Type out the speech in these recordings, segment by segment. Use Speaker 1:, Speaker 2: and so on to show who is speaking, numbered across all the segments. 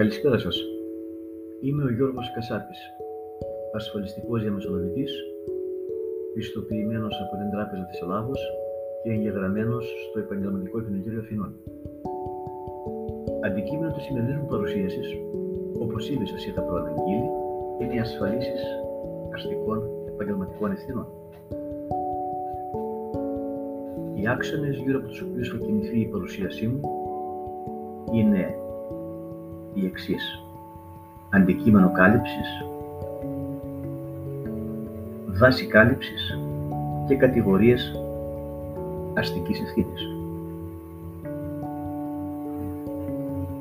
Speaker 1: Καλησπέρα σας. Είμαι ο Γιώργος Κασάτης, ασφαλιστικός διαμεσολαβητής, πιστοποιημένος από την Τράπεζα της Ελλάδος και εγγεγραμμένος στο Επαγγελματικό Επινδυτήριο Αθηνών. Αντικείμενο της σημερινής μου παρουσίασης, όπως ήδη σας είχα προαναγγείλει, είναι οι ασφαλίσεις αστικών επαγγελματικών ευθυνών. Οι άξονες γύρω από τους οποίους θα κινηθεί η παρουσίασή μου είναι οι εξής. Αντικείμενο κάλυψης, βάση κάλυψης και κατηγορίες αστικής ευθύνης.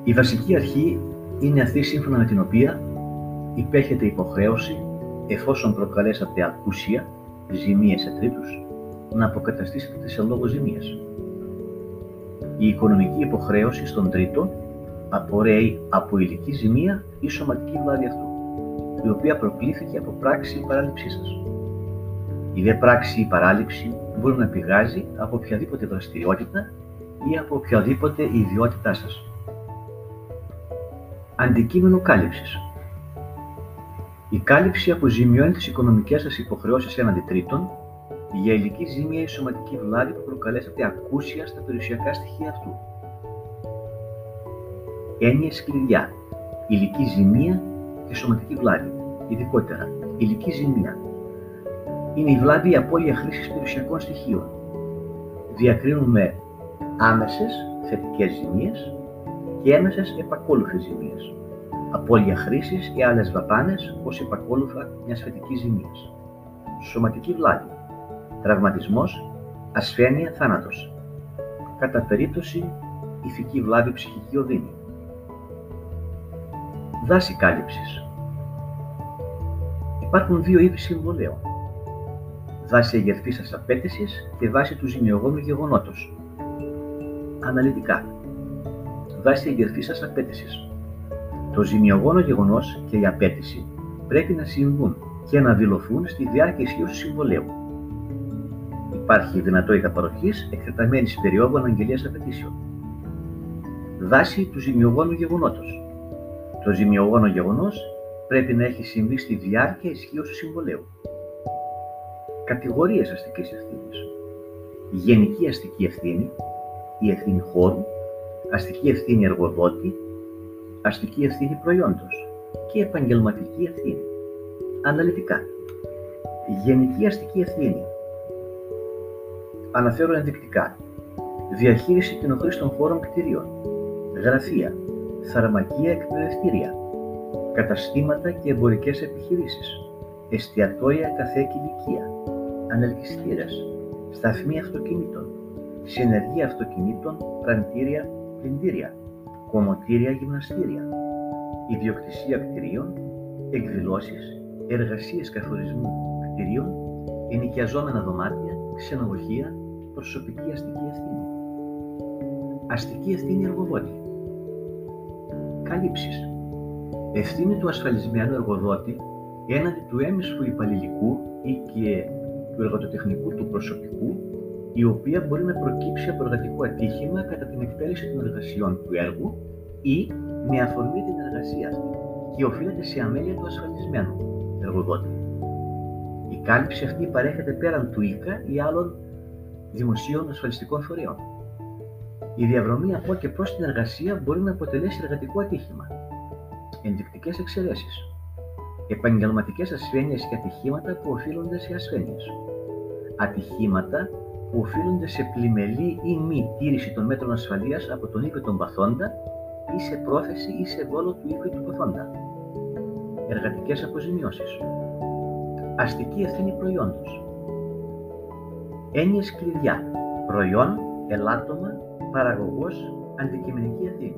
Speaker 1: Η βασική αρχή είναι αυτή σύμφωνα με την οποία υπέχεται υποχρέωση εφόσον προκαλέσατε ακούσια, ζημίες σε τρίτους, να αποκαταστήσετε τις ελόγω ζημίες. Η οικονομική υποχρέωση στον τρίτο απορρέει από υλική ζημία ή σωματική βλάβη αυτού, η οποία προκλήθηκε από πράξη ή παράληψή σας. Η δε πράξη ή παράληψη μπορεί να πηγάζει από οποιαδήποτε δραστηριότητα ή από οποιαδήποτε ιδιότητά σας. Αντικείμενο κάλυψης Η κάλυψη αποζημιώνει τις οικονομικές σας υποχρεώσεις έναντι τρίτων για υλική ζημία ή σωματική βλάβη που προκαλέσατε ακούσια στα περιουσιακά στοιχεία αυτού έννοιες κλειδιά, υλική ζημία και σωματική βλάβη. Ειδικότερα, υλική ζημία είναι η βλάβη η απώλεια χρήσης περιουσιακών στοιχείων. Διακρίνουμε άμεσες θετικές ζημίες και έμεσες επακόλουθες ζημίες. Απώλεια χρήσης ή άλλες δαπάνες ως επακόλουθα μιας θετικής ζημίας. Σωματική βλάβη. Τραυματισμός, ασθένεια, θάνατος. Κατά περίπτωση, ηθική βλάβη ψυχική οδύνη Δάση κάλυψης. Υπάρχουν δύο είδη συμβολέων. Δάση εγερθής απέτησης και βάση του ζημιογόνου γεγονότος. Αναλυτικά. Βάση εγερθής απέτησης. Το ζημιογόνο γεγονός και η απέτηση πρέπει να συμβούν και να δηλωθούν στη διάρκεια ισχύως του συμβολέου. Υπάρχει δυνατότητα παροχής εκτεταμένης περίοδου αναγγελίας απαιτήσεων. Δάση του ζημιογόνου γεγονότος το ζημιογόνο γεγονός πρέπει να έχει συμβεί στη διάρκεια ισχύω του συμβολέου. Κατηγορίες αστικής ευθύνης. Γενική αστική ευθύνη, η ευθύνη χώρου, αστική ευθύνη εργοδότη, αστική ευθύνη προϊόντος και επαγγελματική ευθύνη. Αναλυτικά. Γενική αστική ευθύνη. Αναφέρω ενδεικτικά. Διαχείριση των χώρων κτηρίων. Γραφεία, φαρμακεία εκπαιδευτήρια, καταστήματα και εμπορικές επιχειρήσεις, εστιατόρια καθέκη ηλικία, ανελκυστήρες, σταθμοί αυτοκινήτων, συνεργεία αυτοκινήτων, πραντήρια, πλυντήρια, κομμωτήρια, γυμναστήρια, ιδιοκτησία κτηρίων, εκδηλώσεις, εργασίες καθορισμού κτηρίων, ενοικιαζόμενα δωμάτια, ξενοδοχεία, προσωπική αστική ευθύνη. Αστική ευθύνη εργοδότη καλύψεις. Ευθύνη του ασφαλισμένου εργοδότη έναντι του έμεσου υπαλληλικού ή και του εργοτοτεχνικού του προσωπικού, η οποία μπορεί να προκύψει από εργατικό ατύχημα κατά την εκτέλεση των εργασιών του έργου ή με αφορμή την εργασία αυτή και οφείλεται σε αμέλεια του ασφαλισμένου εργοδότη. Η κάλυψη αυτή παρέχεται πέραν του ΙΚΑ ή άλλων δημοσίων ασφαλιστικών φορέων. Η διαδρομή από και προ την εργασία μπορεί να αποτελέσει εργατικό ατύχημα. Ενδεικτικές εξαιρέσεις. Επαγγελματικές ασθένειες και ατυχήματα που οφείλονται σε ασθένειες. Ατυχήματα που οφείλονται σε πλημελή ή μη τήρηση των μέτρων ασφαλείας από τον ύπη των παθόντα ή σε πρόθεση ή σε δόλο του ύπη του παθόντα. Εργατικές αποζημιώσεις. Αστική ευθύνη προϊόντος. Έννοιες κλειδιά. Προϊόν, ελάττωμα, Παραγωγός αντικειμενική ευθύνη.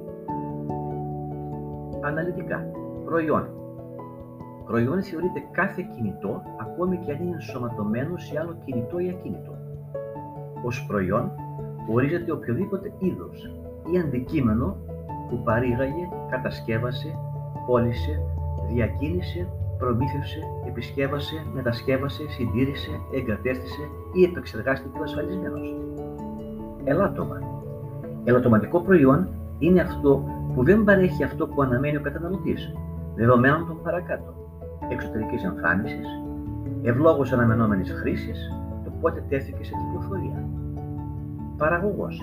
Speaker 1: Αναλυτικά. Προϊόν. Προϊόν θεωρείται κάθε κινητό, ακόμη και αν είναι ενσωματωμένο σε άλλο κινητό ή ακίνητο. Ως προϊόν ορίζεται οποιοδήποτε είδος ή αντικείμενο που παρήγαγε, κατασκεύασε, πώλησε, διακίνησε, προμήθευσε, επισκεύασε, μετασκεύασε, συντήρησε, εγκατέστησε ή επεξεργάστηκε ο ασφαλισμένος. Ελάττωμα Ελαττωματικό προϊόν είναι αυτό που δεν παρέχει αυτό που αναμένει ο καταναλωτής, δεδομένων των παρακάτω, εξωτερικής εμφάνισης, ευλόγως αναμενόμενης χρήσης, το πότε τέθηκε σε κυκλοφορία. Παραγωγός.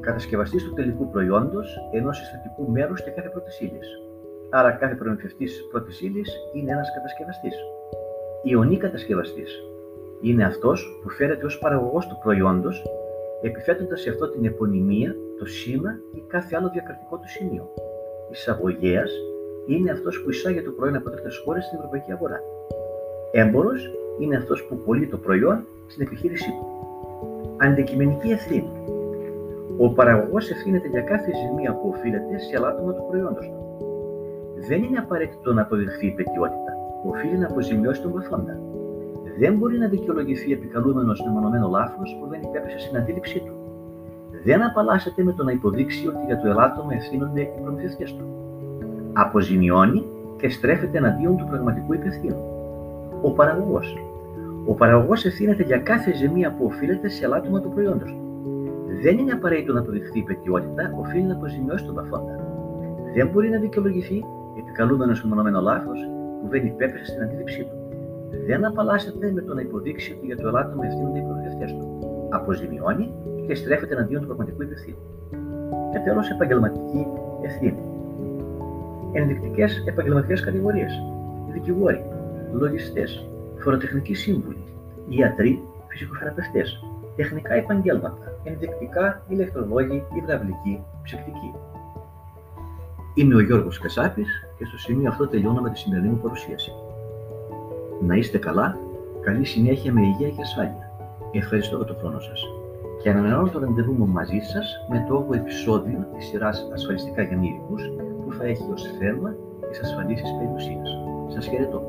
Speaker 1: Κατασκευαστής του τελικού προϊόντος ενός συστατικού μέρους και κάθε πρώτης ύλης. Άρα, κάθε προμηθευτής πρώτης ύλης είναι ένας κατασκευαστής. Ιωνή κατασκευαστής είναι αυτός που φέρεται ως παραγωγός του προϊόντος, επιθέτοντας σε αυτό την επωνυμία, το σήμα ή κάθε άλλο διακρατικό του σημείο. Εισαγωγέας είναι αυτός που εισάγει το προϊόν από τρίτες χώρες στην ευρωπαϊκή αγορά. Έμπορος είναι αυτός που πωλεί το προϊόν στην επιχείρησή του. Αντικειμενική ευθύνη. Ο παραγωγός ευθύνεται για κάθε ζημία που οφείλεται σε αλάτωμα του προϊόντος του. Δεν είναι απαραίτητο να αποδειχθεί η πετιότητα. Οφείλει να αποζημιώσει τον παθόντα. Δεν μπορεί να δικαιολογηθεί επικαλούμενος μεμονωμένο λάθος που δεν υπέπεσε στην αντίληψή του. Δεν απαλλάσσεται με το να υποδείξει ότι για το ελάττωμα ευθύνονται οι προμηθευτές του. Αποζημιώνει και στρέφεται εναντίον του πραγματικού υπευθύνου. Ο παραγωγός. Ο παραγωγός ευθύνεται για κάθε ζημία που οφείλεται σε ελάττωμα του προϊόντος του. Δεν είναι απαραίτητο να αποδειχθεί η πετιότητα, οφείλει να αποζημιώσει τον παθόντα. Δεν μπορεί να δικαιολογηθεί επικαλούμενος μεμονωμένο λάθος που δεν υπέπεσε στην αντίληψή του. Δεν απαλλάσσεται με το να υποδείξει ότι για το ελάττωμα ευθύνονται οι προμηθευτέ του. Αποζημιώνει και στρέφεται εναντίον του πραγματικού υπευθύνου. Και τέλο, επαγγελματική ευθύνη. Ενδεικτικές επαγγελματικές κατηγορίες. Δικηγόροι, λογιστές, φοροτεχνικοί σύμβουλοι, ιατροί, φυσικοθεραπευτές, τεχνικά επαγγέλματα, ενδεικτικά ηλεκτρολόγοι, υδραυλικοί, ψυκτικοί. Είμαι ο Γιώργος Κασάπης και στο σημείο αυτό τελειώνω με τη σημερινή μου παρουσίαση. Να είστε καλά, καλή συνέχεια με υγεία και ασφάλεια. Ευχαριστώ για τον χρόνο σας. Και ανανεώνω το ραντεβού μου μαζί σας με το 8ο επεισόδιο της σειράς Ασφαλιστικά για Μύρικους που θα έχει ως θέμα τις ασφαλίσεις περιουσίας. Σας χαιρετώ.